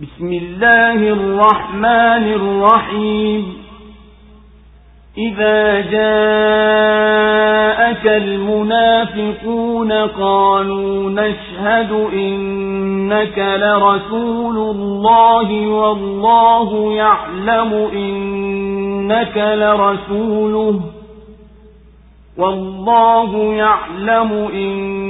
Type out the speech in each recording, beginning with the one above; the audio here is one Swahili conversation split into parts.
بسم الله الرحمن الرحيم. إذا جاءك المنافقون قالوا نشهد إنك لرسول الله والله يعلم إنك لرسوله والله يعلم إنك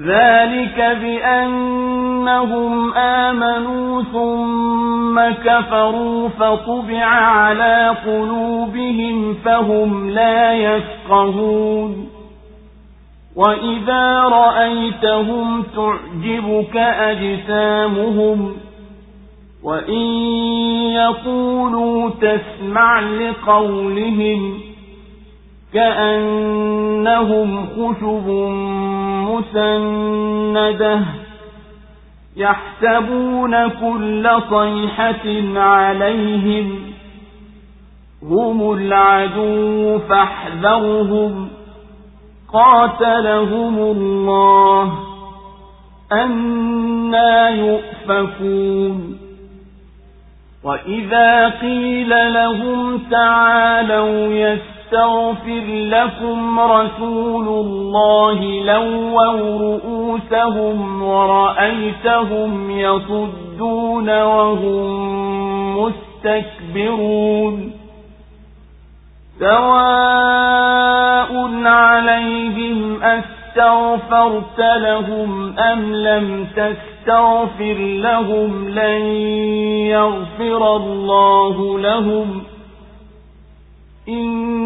ذلك بأنهم آمنوا ثم كفروا فطبع على قلوبهم فهم لا يفقهون وإذا رأيتهم تعجبك أجسامهم وإن يقولوا تسمع لقولهم كأنهم خشب مسندة يحسبون كل صيحة عليهم هم العدو فاحذرهم قاتلهم الله أنا يؤفكون وإذا قيل لهم تعالوا يستغفر لكم رسول الله لووا رؤوسهم ورأيتهم يصدون وهم مستكبرون. سواء عليهم أستغفرت لهم أم لم تستغفر لهم لن يغفر الله لهم. إن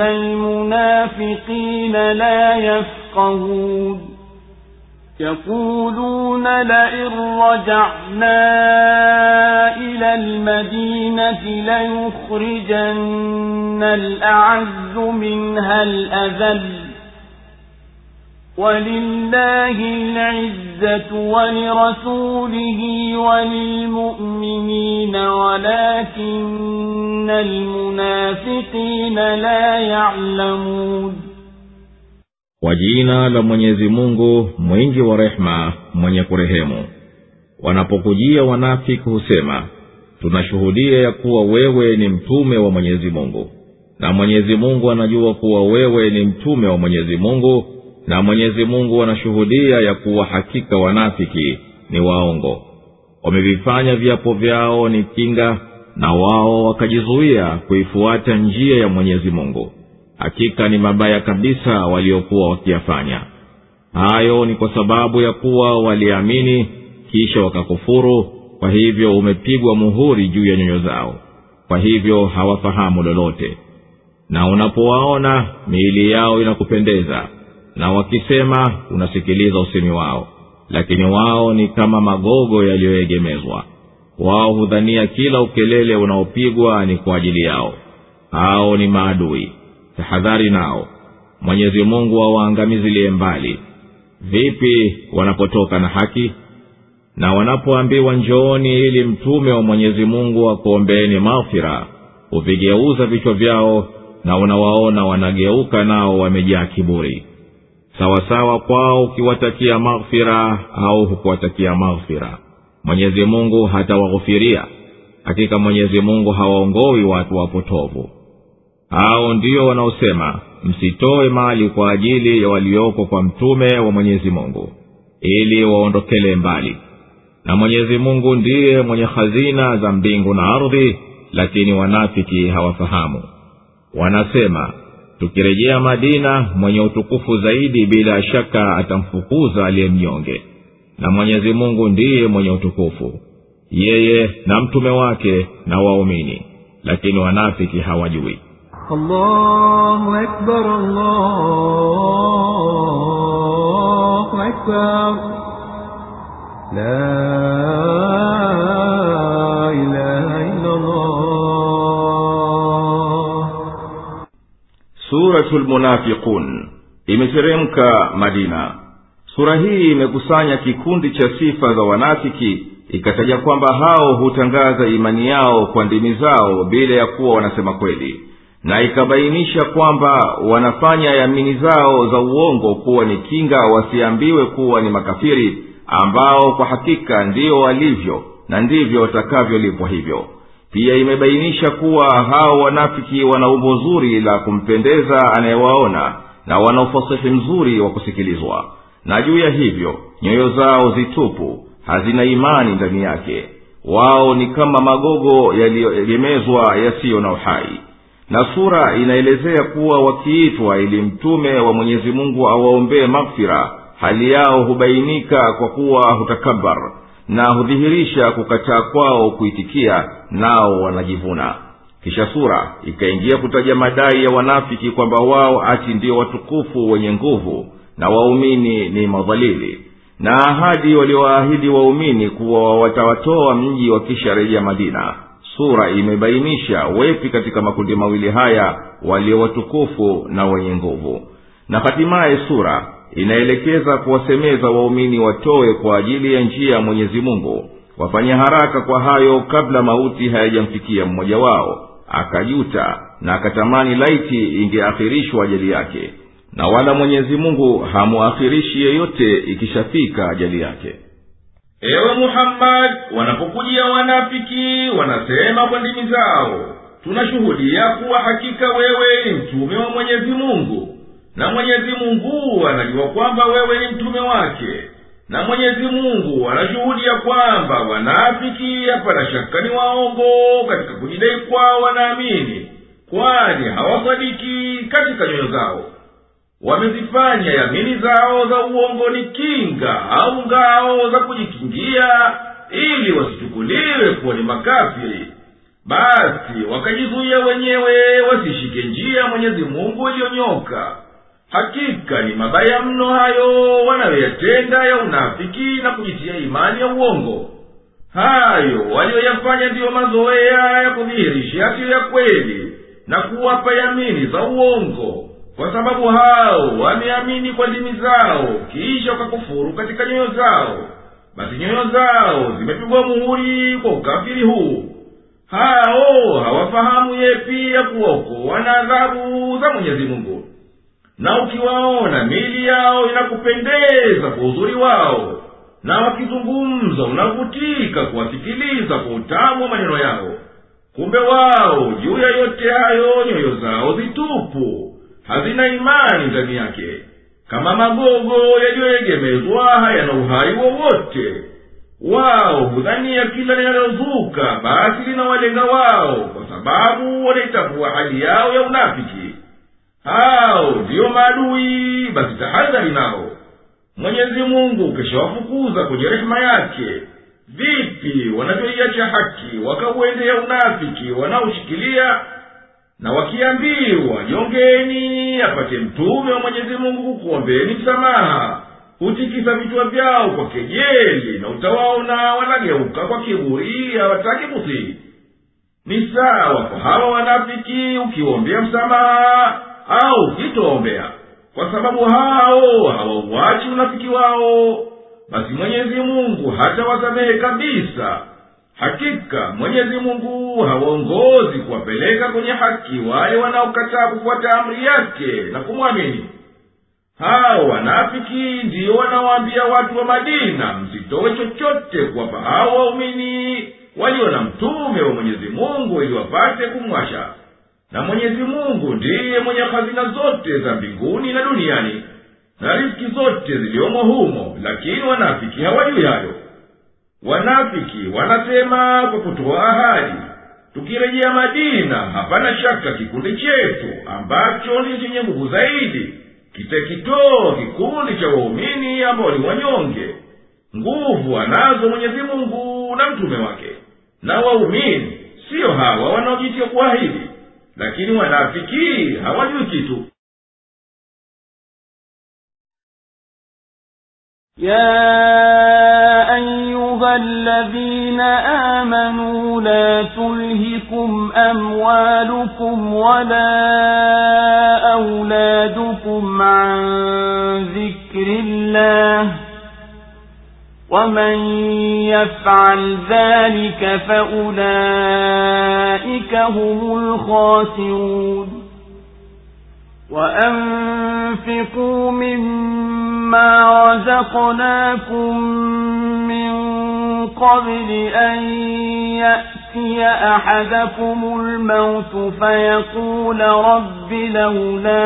المنافقين لا يفقهون يقولون لئن رجعنا إلى المدينة ليخرجن الأعز منها الأذل ولله العزة ولرسوله وللمؤمنين ولكن المنافقين لا يعلمون kwa jina la mwenyezi mungu mwingi wa rehema mwenye kurehemu wanapokujia wanafiki husema tunashuhudia ya kuwa wewe ni mtume wa mwenyezi mungu na mwenyezi mungu anajua kuwa wewe ni mtume wa mwenyezi mungu na mwenyezi mungu anashuhudia ya kuwa hakika wanafiki ni waongo. Wamevifanya viapo vyao ni kinga na wao wakajizuia kuifuata njia ya mwenyezi mungu. Hakika ni mabaya kabisa waliokuwa wakiyafanya. Hayo ni kwa sababu ya kuwa waliamini kisha wakakufuru kwa hivyo umepigwa muhuri juu ya nyoyo zao. Kwa hivyo hawafahamu lolote. Na unapowaona miili yao inakupendeza na wakisema unasikiliza usemi wao. Lakini wao ni kama magogo yaliyoegemezwa. Wao hudhania kila ukelele unaopigwa ni kwa ajili yao. Hao ni maadui. Tahadhari nao. Mwenyezi mungu awaangamizilie mbali. Vipi wanapotoka na haki? Na wanapoambiwa njooni ili mtume wa mwenyezi mungu akuombeeni maghfira huvigeuza vichwa vyao na unawaona wanageuka nao wamejaa kiburi sawasawa kwao ukiwatakia maghfira au hukuwatakia maghfira. Mwenyezi mungu hatawaghufiria hakika mwenyezi mungu hawaongowi watu wapotovu. Hao ndio wanaosema msitoe mali kwa ajili ya walioko kwa mtume wa mwenyezi mungu ili waondokele mbali. Na mwenyezi mungu ndiye mwenye hazina za mbingu na ardhi lakini wanafiki hawafahamu. Wanasema tukirejea madina mwenye utukufu zaidi bila shaka atamfukuza aliye mnyonge. Na mwenyezi mungu ndiye mwenye utukufu. Yeye na mtume wake na waumini. Lakini wanafiki hawajui. Allahu akbar, allahu akbar. La suratu lmunafiqun imeteremka madina. Sura hii imekusanya kikundi cha sifa za wanafiki ikataja kwamba hao hutangaza imani yao kwa ndimi zao bila ya kuwa wanasema kweli na ikabainisha kwamba wanafanya yamini zao za uongo kuwa ni kinga wasiambiwe kuwa ni makafiri ambao kwa hakika ndiyo walivyo na ndivyo watakavyolipwa hivyo pia imebainisha kuwa hao wanafiki wana umbo zuri la kumpendeza anayewaona na wana ufasihi mzuri wa kusikilizwa. Na juu ya hivyo nyoyo zao zitupu hazina imani ndani yake. Wao ni kama magogo yaliyoegemezwa yasiyo na uhai. Na sura inaelezea kuwa wakiitwa ili mtume wa mwenyezi mungu awaombee maghfira hali yao hubainika kwa kuwa hutakabar na hudhihirisha kukataa kwao kuitikia nao wanajivuna. Kisha sura ikaingia kutaja madai ya wanafiki kwamba wao ati ndio watukufu wenye nguvu na waumini ni madhalili na ahadi waliowaahidi waumini kuwa watawatoa mji wakisharejea madina. Sura imebainisha wepi katika makundi mawili haya walio watukufu na wenye nguvu. Na hatimaye sura inaelekeza kuwasemeza waumini watoe kwa ajili ya njia ya mwenyezi mungu wafanye haraka kwa hayo kabla mauti hayajamfikia mmoja wao. Akajuta na akatamani laiti ingeakhirishwa ajali yake na wala mwenyezi mungu hamuakhirishi yeyote ikishafika ajali yake. Ewe muhammadi wanapokujia wanafiki wanasema kwa ndimi zao tunashuhudia kuwa hakika wewe ni mtume wa mwenyezi mungu na mwenyezi mungu anajua kwamba wewe ni mtume wake. Na mwenyezi mungu anashuhudia kwamba wanafiki hapana shaka ni waongo katika kujidai kwao wanaamini kwani hawasadiki katika nyoyo zao. Wamezifanya yamini zao za uongo ni kinga au ngao za kujikingia ili wasichukuliwe kuwa ni makafiri. Basi wakajizuia wenyewe wasishike njia mwenyezi mungu iliyonyoka hakika ni mabaya mno hayo wanayoyatenda ya unafiki na kujitia imani ya uongo. Hayo waliyoyafanya ndiyo mazoea ya kudhihirisha yasiyo ya kweli na kuwapa yamini za uongo. Kwa sababu hao wameamini kwa ndimi zao kisha wakakufuru katika nyoyo zao. Basi nyoyo zao zimepigwa muhuri kwa ukafiri huu. Hao hawafahamu yepi ya kuokowa na adhabu za mwenyezi mungu na ukiwaona mili yao inakupendeza kwa uzuri wao. Na wakizungumza unavutika kuwasikiliza kwa utamu wa maneno yao. Kumbe wao juu ya yote hayo nyoyo zao zitupu. Hazina imani ndani yake. Kama magogo yaliyoegemezwa hayana uhai wowote. Wao hudhania kila linalozuka basi linawalenga wao kwa sababu wanaitambua hali yao ya unafiki hao ndiyo maadui. Basi tahadhari nao. Mwenyezi mungu keshawafukuza kwenye rehema yake. Vipi wanavyoiacha haki wakauendea unafiki wanaoshikilia? Na wakiambiwa jongeni apate mtume wa mwenyezi mungu kukuombeni msamaha. Hutikisa vichwa vyao kwa kejeli na utawaona wanageuka kwa kiburi hawataki kutii. Ni sawa kwa hawa wanafiki ukiwaombea msamaha au sitowaombea kwa sababu hao hawauachi unafiki wao basi mwenyezi mungu hata wasamehe kabisa. Hakika mwenyezi mungu hawaongozi kuwapeleka kwenye haki wale wanaokataa kufuata amri yake na kumwamini. Hao wanafiki ndiyo wanawaambia watu wa madina msitowe chochote kuwapa hao waumini walio na mtume wa mwenyezi mungu ili wapate kumwasha na mwenyezi mungu ndiye mwenye hazina zote za mbinguni na duniani na riski zote ziliomo humo lakini wanafiki hawajui hayo. Wanafiki wanasema kwa kutoa ahadi tukirejea madina hapana shaka kikundi chetu ambacho ni chenye nguvu zaidi kitakitoa kikundi cha waumini ambao ni wanyonge. Nguvu anazo mwenyezi mungu na mtume wake. Na waumini siyo hawa wanaojitia kuahidi lakini wanafiki hawajui kitu. يا أيها الذين آمنوا لا تلهكم أموالكم ولا أولادكم عن ذكر الله ومن يفعل ذلك فأولئك هم الخاسرون وأنفقوا مما رزقناكم من قبل أن يأتي أحدكم الموت فيقول رب لولا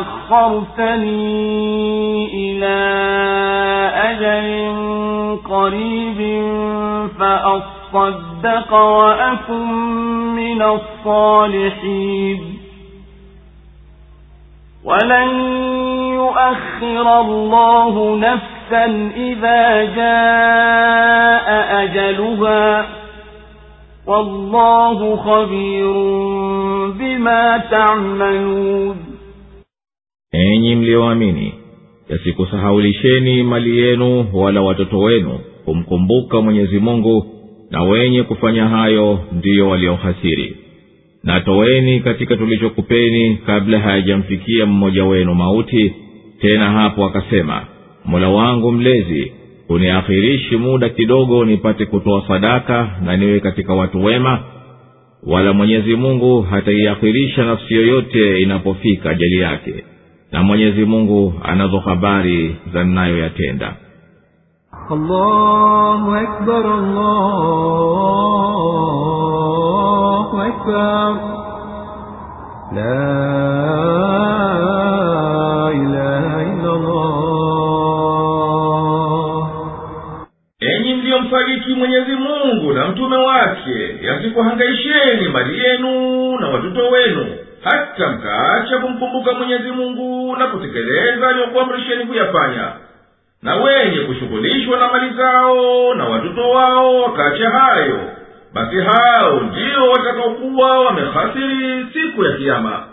أخرتني إلى أجل قريب فأصدق وأكن من الصالحين ولن يؤخر الله نفسا إذا جاء أجلها والله خبير بما تعملون enyi mliyoamini yasikusahaulisheni mali yenu wala watoto wenu kumkumbuka mwenyezi mungu na wenye kufanya hayo ndiyo waliohasiri na toweni katika tulichokupeni kabla hayajamfikia mmoja wenu mauti tena hapo akasema mola wangu mlezi uniakhirishi muda kidogo nipate kutoa sadaka na niwe katika watu wema wala mwenyezi mungu hataiakhirisha nafsi yoyote inapofika ajali yake na mwenyezi mungu anazo habari za ninayoyatenda. La mliyomsadiki mwenyezi mungu na mtume wake yasikuhangaisheni mali yenu na watoto wenu hata mkaacha kumkumbuka mwenyezi mungu na kutekeleza aliyokuamrisheni kuyafanya. Na wenye kushughulishwa na mali zao na watoto wao wakaacha hayo basi hao ndiyo watakaokuwa wamehasiri siku ya kiama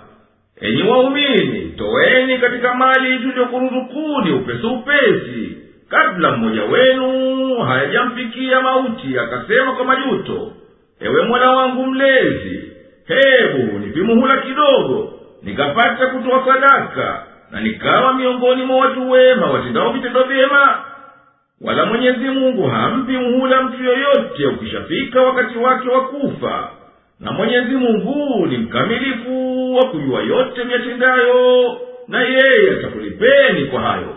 enyi waumini toweni katika mali tuliyokuruzukuni upesi upesi kabla mmoja wenu hayajamfikia mauti akasema kwa majuto ewe mola wangu mlezi hebu nipimuhula kidogo nikapata kutoa sadaka na nikawa miongoni mwa watu wema watendao vitendo vyema. Wala mwenyezi mungu hampi muhula mtu yoyote ukishafika wakati wake wa kufa. Na mwenyezi mungu ni mkamilifu wa kujua yote myatendayo na yeye atakulipeni kwa hayo